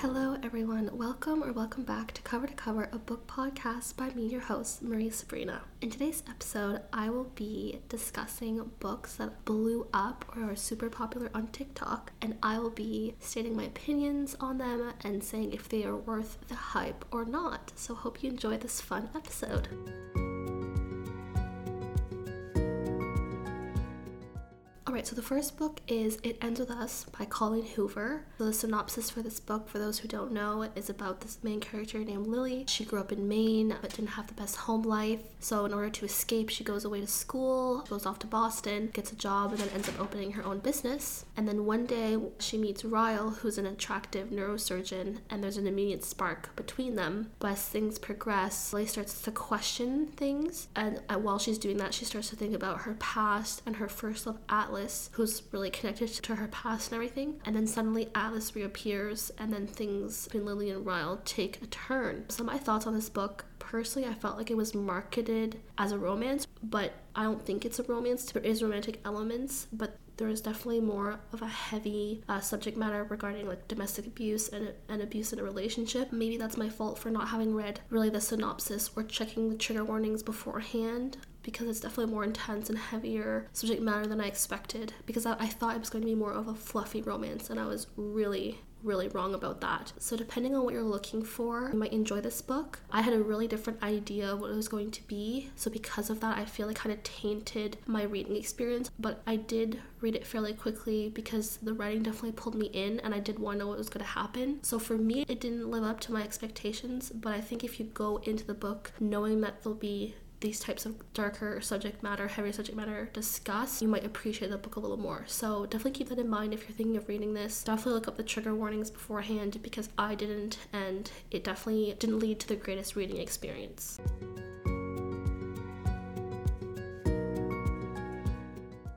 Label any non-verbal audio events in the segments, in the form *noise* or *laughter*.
Hello, everyone. Welcome or welcome back to Cover to Cover, a book podcast by me, your host, Marie Sabrina. In today's episode, I will be discussing books that blew up or are super popular on TikTok, and I will be stating my opinions on them and saying if they are worth the hype or not. So, hope you enjoy this fun episode. Alright, so the first book is It Ends With Us by Colleen Hoover. So the synopsis for this book, for those who don't know, is about this main character named Lily. She grew up in Maine but didn't have the best home life. So in order to escape, she goes away to school, goes off to Boston, gets a job, and then ends up opening her own business. And then one day she meets Ryle, who's an attractive neurosurgeon, and there's an immediate spark between them. But as things progress, Lily starts to question things, and uh, while she's doing that, she starts to think about her past and her first love, Atlas Atlas, who's really connected to her past and everything. And then suddenly Atlas reappears, and then things between Lily and Ryle take a turn. So, my thoughts on this book personally, I felt like it was marketed as a romance, but I don't think it's a romance. There is romantic elements, but there is definitely more of a heavy uh, subject matter regarding like domestic abuse and, and abuse in a relationship. Maybe that's my fault for not having read really the synopsis or checking the trigger warnings beforehand because it's definitely more intense and heavier subject matter than I expected because I, I thought it was going to be more of a fluffy romance and I was really really wrong about that. So, depending on what you're looking for, you might enjoy this book. I had a really different idea of what it was going to be, so because of that, I feel like kind of tainted my reading experience. But I did read it fairly quickly because the writing definitely pulled me in and I did want to know what was going to happen. So, for me, it didn't live up to my expectations, but I think if you go into the book knowing that there'll be these types of darker subject matter, heavy subject matter discussed, you might appreciate the book a little more. So definitely keep that in mind if you're thinking of reading this. Definitely look up the trigger warnings beforehand because I didn't and it definitely didn't lead to the greatest reading experience.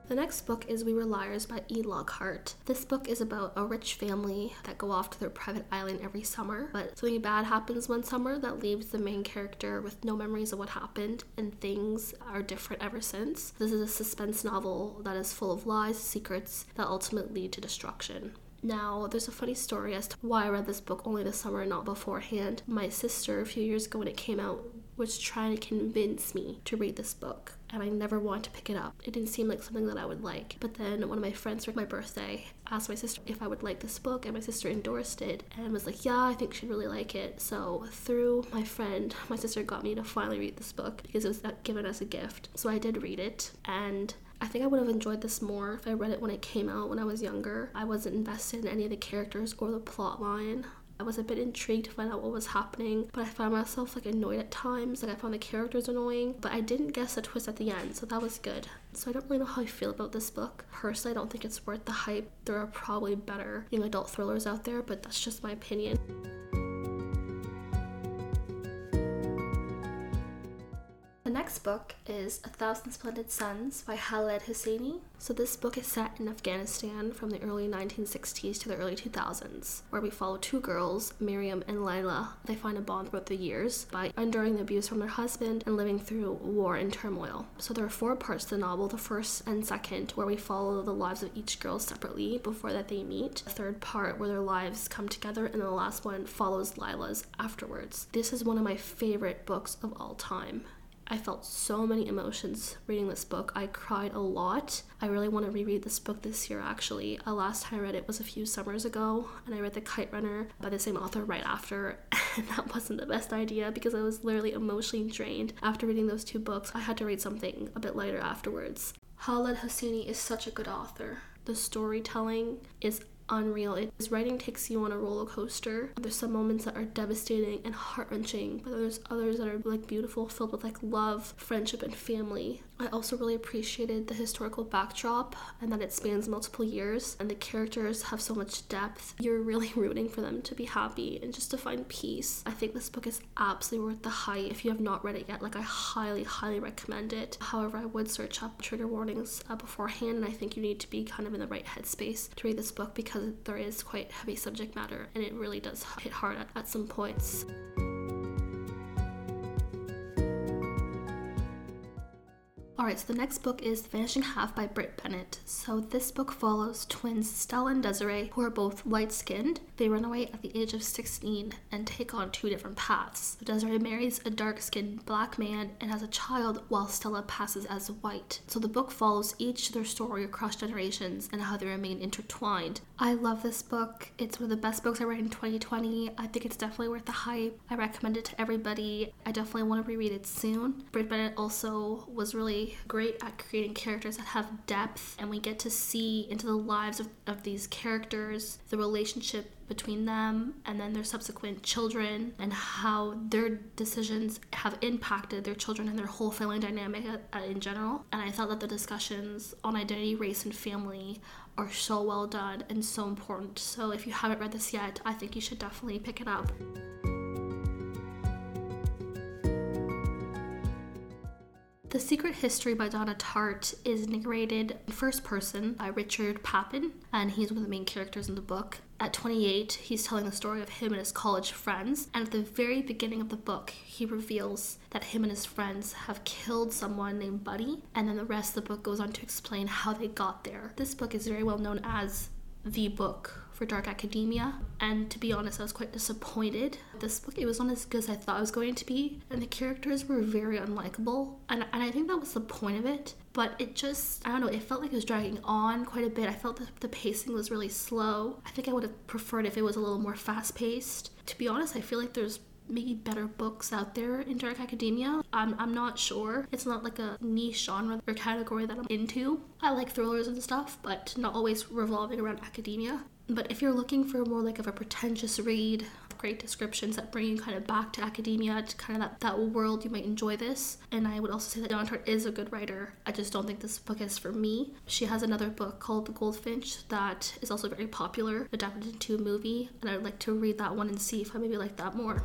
The next book is We Were Liars by E. Lockhart. This book is about a rich family that go off to their private island every summer, but something bad happens one summer that leaves the main character with no memories of what happened, and things are different ever since. This is a suspense novel that is full of lies, secrets that ultimately lead to destruction. Now, there's a funny story as to why I read this book only this summer and not beforehand. My sister, a few years ago when it came out, was trying to convince me to read this book and I never wanted to pick it up. It didn't seem like something that I would like. But then one of my friends for my birthday asked my sister if I would like this book, and my sister endorsed it and was like, Yeah, I think she'd really like it. So through my friend, my sister got me to finally read this book because it was uh, given as a gift. So I did read it, and I think I would have enjoyed this more if I read it when it came out when I was younger. I wasn't invested in any of the characters or the plot line. I was a bit intrigued to find out what was happening, but I found myself like annoyed at times. Like I found the characters annoying, but I didn't guess the twist at the end, so that was good. So I don't really know how I feel about this book. Personally, I don't think it's worth the hype. There are probably better young adult thrillers out there, but that's just my opinion. Next book is A Thousand Splendid Suns by Khaled Hosseini. So, this book is set in Afghanistan from the early 1960s to the early 2000s, where we follow two girls, Mariam and Laila. They find a bond throughout the years by enduring the abuse from their husband and living through war and turmoil. So, there are four parts to the novel the first and second, where we follow the lives of each girl separately before that they meet, the third part, where their lives come together, and the last one follows Laila's afterwards. This is one of my favorite books of all time. I felt so many emotions reading this book. I cried a lot. I really want to reread this book this year actually. Uh, last time I read it was a few summers ago, and I read The Kite Runner by the same author right after, *laughs* and that wasn't the best idea because I was literally emotionally drained after reading those two books. I had to read something a bit lighter afterwards. Khaled Hosseini is such a good author. The storytelling is unreal. It, his writing takes you on a roller coaster. There's some moments that are devastating and heart wrenching, but there's others that are like beautiful, filled with like love, friendship, and family. I also really appreciated the historical backdrop and that it spans multiple years and the characters have so much depth. You're really *laughs* rooting for them to be happy and just to find peace. I think this book is absolutely worth the hype. If you have not read it yet, like I highly, highly recommend it. However, I would search up trigger warnings uh, beforehand and I think you need to be kind of in the right headspace to read this book because there is quite heavy subject matter and it really does hit hard at, at some points. Alright, so the next book is The Vanishing Half by Brit Bennett. So this book follows twins Stella and Desiree, who are both light skinned. They run away at the age of 16 and take on two different paths. Desiree marries a dark skinned black man and has a child while Stella passes as white. So the book follows each their story across generations and how they remain intertwined. I love this book. It's one of the best books I read in 2020. I think it's definitely worth the hype. I recommend it to everybody. I definitely want to reread it soon. Brit Bennett also was really great at creating characters that have depth and we get to see into the lives of, of these characters, the relationship between them and then their subsequent children and how their decisions have impacted their children and their whole family dynamic uh, in general. And I thought that the discussions on identity, race, and family are so well done and so important. So if you haven't read this yet, I think you should definitely pick it up. The Secret History by Donna Tartt is narrated in first person by Richard Papen, and he's one of the main characters in the book. At 28, he's telling the story of him and his college friends, and at the very beginning of the book, he reveals that him and his friends have killed someone named Buddy, and then the rest of the book goes on to explain how they got there. This book is very well known as the book for Dark Academia, and to be honest, I was quite disappointed. This book, it was not as good as I thought it was going to be, and the characters were very unlikable, and, and I think that was the point of it. But it just, I don't know, it felt like it was dragging on quite a bit. I felt that the pacing was really slow. I think I would have preferred if it was a little more fast paced. To be honest, I feel like there's maybe better books out there in dark academia. I'm, I'm not sure. It's not like a niche genre or category that I'm into. I like thrillers and stuff, but not always revolving around academia. But if you're looking for more like of a pretentious read, great descriptions that bring you kind of back to academia, to kind of that, that world, you might enjoy this. And I would also say that Tartt is a good writer. I just don't think this book is for me. She has another book called The Goldfinch that is also very popular, adapted into a movie, and I'd like to read that one and see if I maybe like that more.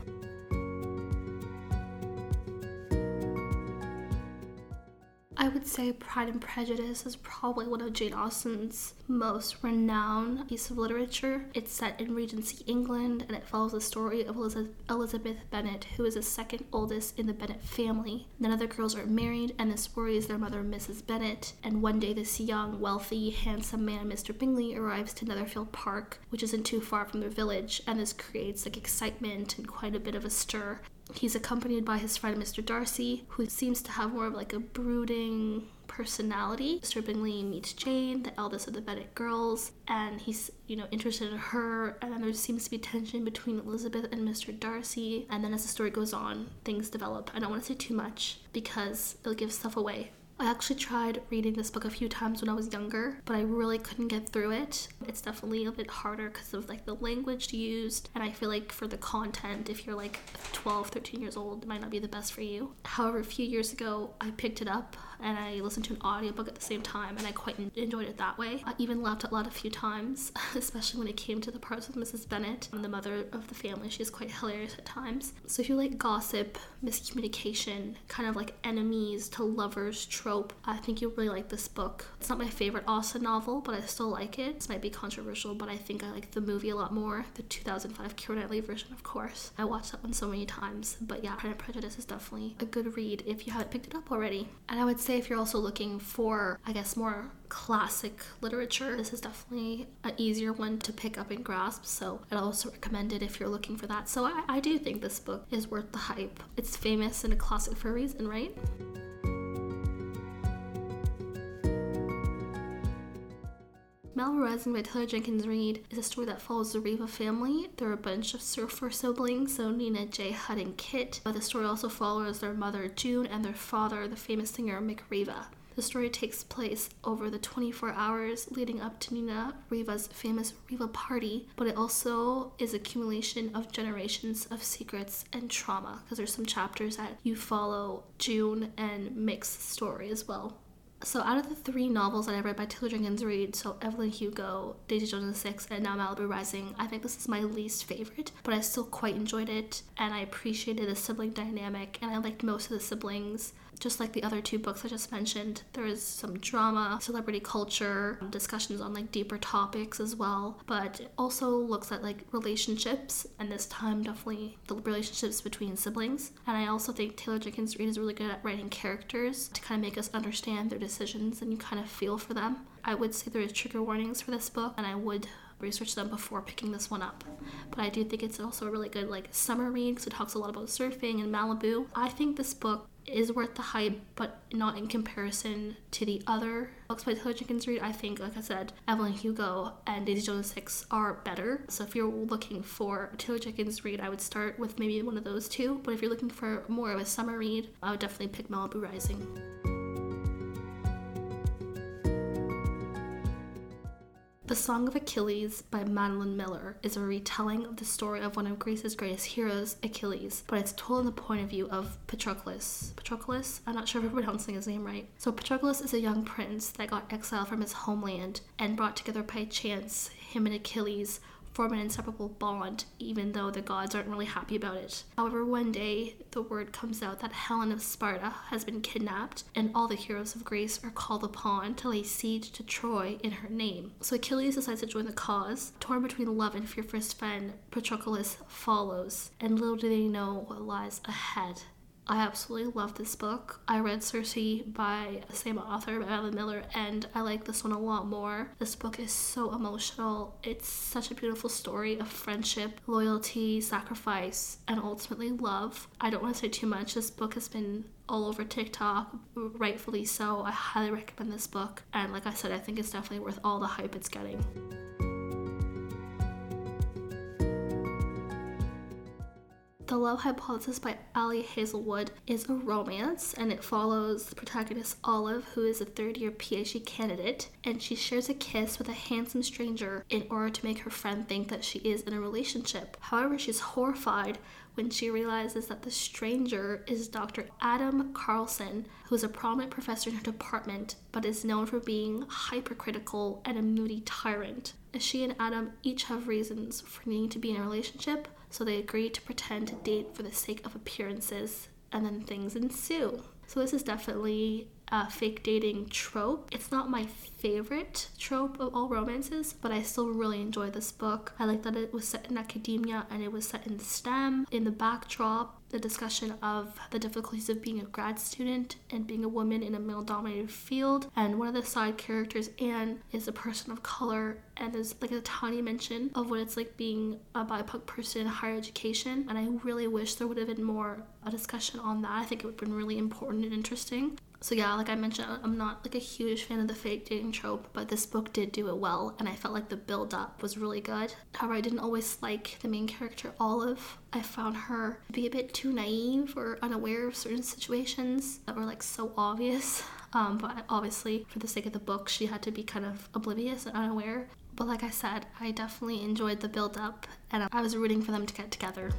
I would say Pride and Prejudice is probably one of Jane Austen's most renowned piece of literature. It's set in Regency England and it follows the story of Elizabeth Bennet, who is the second oldest in the Bennet family. None of the girls are married, and this worries their mother, Mrs. Bennet. And one day, this young, wealthy, handsome man, Mr. Bingley, arrives to Netherfield Park, which isn't too far from their village, and this creates like excitement and quite a bit of a stir. He's accompanied by his friend Mr. Darcy, who seems to have more of like a brooding personality. Mr. Bingley meets Jane, the eldest of the Bennet girls, and he's, you know, interested in her. And then there seems to be tension between Elizabeth and Mr. Darcy. And then as the story goes on, things develop. I don't want to say too much because it'll give stuff away. I actually tried reading this book a few times when I was younger, but I really couldn't get through it. It's definitely a bit harder because of like the language used, and I feel like for the content, if you're like 12, 13 years old, it might not be the best for you. However, a few years ago, I picked it up and I listened to an audiobook at the same time, and I quite enjoyed it that way. I even laughed out loud a few times, *laughs* especially when it came to the parts with Mrs. Bennet, the mother of the family. She's quite hilarious at times. So if you like gossip, miscommunication, kind of like enemies to lovers trope, I think you'll really like this book. It's not my favorite Austen novel, but I still like it. This might be controversial, but I think I like the movie a lot more. The 2005 Keira Knightley version, of course. I watched that one so many times. But yeah, Pride and Prejudice is definitely a good read if you haven't picked it up already. And I would say if you're also looking for, I guess, more classic literature, this is definitely an easier one to pick up and grasp. So I'd also recommend it if you're looking for that. So I, I do think this book is worth the hype. It's famous and a classic for a reason, right? Malibu Rising by Taylor Jenkins Reid is a story that follows the Riva family. They're a bunch of surfer siblings, so Nina, Jay, Hud, and Kit. But the story also follows their mother, June, and their father, the famous singer Mick Riva. The story takes place over the 24 hours leading up to Nina Riva's famous Riva party, but it also is accumulation of generations of secrets and trauma because there's some chapters that you follow June and Mick's story as well. So out of the three novels that I read by Taylor Jenkins Reid, so Evelyn Hugo, Daisy Jones and Six, and now Malibu Rising, I think this is my least favorite, but I still quite enjoyed it, and I appreciated the sibling dynamic, and I liked most of the siblings. Just like the other two books I just mentioned. There is some drama, celebrity culture, discussions on like deeper topics as well, but it also looks at like relationships, and this time definitely the relationships between siblings. And I also think Taylor Jenkins Reid is really good at writing characters to kind of make us understand their decisions and you kind of feel for them. I would say there is trigger warnings for this book, and I would research them before picking this one up. But I do think it's also a really good like summer read because it talks a lot about surfing and Malibu. I think this book is worth the hype, but not in comparison to the other books by Taylor Jenkins Reid. I think, like I said, Evelyn Hugo and Daisy Jones Six are better. So if you're looking for Taylor Jenkins Reid, I would start with maybe one of those two. But if you're looking for more of a summer read, I would definitely pick Malibu Rising. The Song of Achilles by Madeline Miller is a retelling of the story of one of Greece's greatest heroes, Achilles, but it's told in the point of view of Patroclus. Patroclus? I'm not sure if I'm *laughs* pronouncing his name right. So, Patroclus is a young prince that got exiled from his homeland and brought together by chance him and Achilles form an inseparable bond, even though the gods aren't really happy about it. However, one day the word comes out that Helen of Sparta has been kidnapped, and all the heroes of Greece are called upon to lay siege to Troy in her name. So Achilles decides to join the cause. Torn between love and fear for his friend, Patroclus follows, and little do they know what lies ahead. I absolutely love this book. I read Circe by the same author, Madeline Miller, and I like this one a lot more. This book is so emotional. It's such a beautiful story of friendship, loyalty, sacrifice, and ultimately love. I don't want to say too much. This book has been all over TikTok, rightfully so. I highly recommend this book, and like I said, I think it's definitely worth all the hype it's getting. The Love Hypothesis by Ali Hazelwood is a romance and it follows the protagonist Olive, who is a third year PhD candidate, and she shares a kiss with a handsome stranger in order to make her friend think that she is in a relationship. However, she's horrified when she realizes that the stranger is Dr. Adam Carlsen, who is a prominent professor in her department but is known for being hypercritical and a moody tyrant. As she and Adam each have reasons for needing to be in a relationship, so they agree to pretend to date for the sake of appearances, and then things ensue. So, this is definitely a fake dating trope. It's not my favorite trope of all romances, but I still really enjoy this book. I like that it was set in academia and it was set in STEM. In the backdrop, the discussion of the difficulties of being a grad student and being a woman in a male dominated field. And one of the side characters, Anne, is a person of color and is like a tiny mention of what it's like being a BIPOC person in higher education. And I really wish there would have been more a discussion on that. I think it would have been really important and interesting. So yeah, like I mentioned, I'm not like a huge fan of the fake dating trope, but this book did do it well, and I felt like the build up was really good. However, I didn't always like the main character Olive. I found her to be a bit too naive or unaware of certain situations that were like so obvious. Um, but obviously, for the sake of the book, she had to be kind of oblivious and unaware. But like I said, I definitely enjoyed the build up, and I was rooting for them to get together.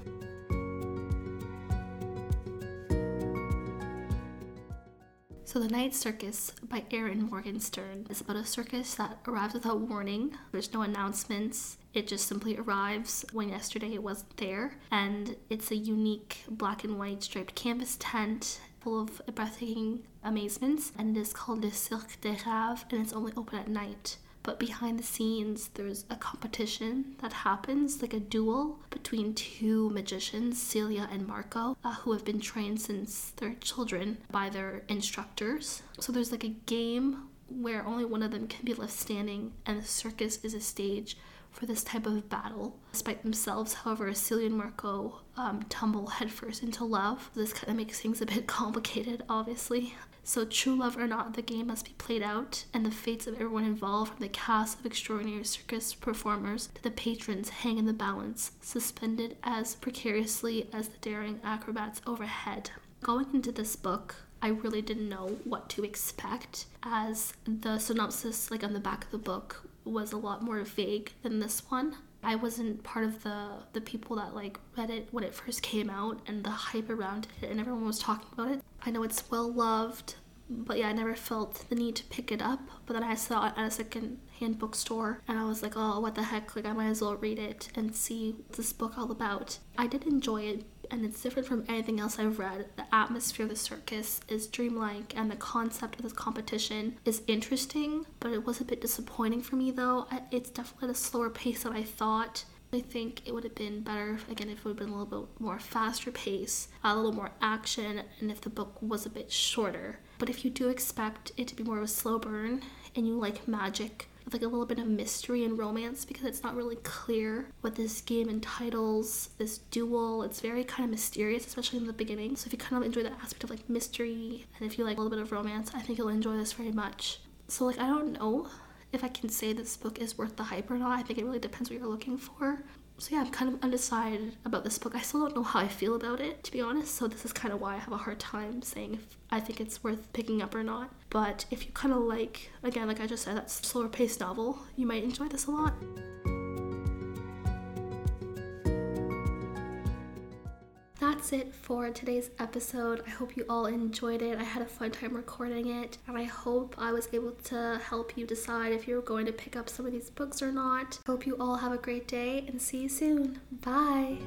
So, The Night Circus by Erin Morgenstern is about a circus that arrives without warning. There's no announcements, it just simply arrives when yesterday it wasn't there. And it's a unique black and white striped canvas tent full of breathtaking amazements. And it is called the Cirque des Rêves, and it's only open at night but behind the scenes there's a competition that happens like a duel between two magicians celia and marco uh, who have been trained since they're children by their instructors so there's like a game where only one of them can be left standing and the circus is a stage for this type of battle. Despite themselves, however, Celia and Marco um, tumble headfirst into love. This kind of makes things a bit *laughs* complicated, obviously. So, true love or not, the game must be played out, and the fates of everyone involved, from the cast of extraordinary circus performers to the patrons, hang in the balance, suspended as precariously as the daring acrobats overhead. Going into this book, I really didn't know what to expect, as the synopsis, like on the back of the book, was a lot more vague than this one. I wasn't part of the the people that like read it when it first came out and the hype around it and everyone was talking about it. I know it's well loved, but yeah, I never felt the need to pick it up. But then I saw it at a second hand bookstore and I was like, oh, what the heck? Like, I might as well read it and see this book all about. I did enjoy it, and it's different from anything else I've read. The atmosphere of the circus is dreamlike, and the concept of this competition is interesting, but it was a bit disappointing for me though. It's definitely at a slower pace than I thought. I think it would have been better again if it would have been a little bit more faster pace, a little more action, and if the book was a bit shorter. But if you do expect it to be more of a slow burn and you like magic, with like a little bit of mystery and romance because it's not really clear what this game entitles this duel. It's very kind of mysterious, especially in the beginning. So if you kind of enjoy the aspect of like mystery and if you like a little bit of romance, I think you'll enjoy this very much. So like I don't know if I can say this book is worth the hype or not. I think it really depends what you're looking for. So yeah, I'm kind of undecided about this book. I still don't know how I feel about it, to be honest. So this is kind of why I have a hard time saying if I think it's worth picking up or not. But if you kind of like, again, like I just said, that slower paced novel, you might enjoy this a lot. That's it for today's episode. I hope you all enjoyed it. I had a fun time recording it, and I hope I was able to help you decide if you're going to pick up some of these books or not. Hope you all have a great day and see you soon. Bye.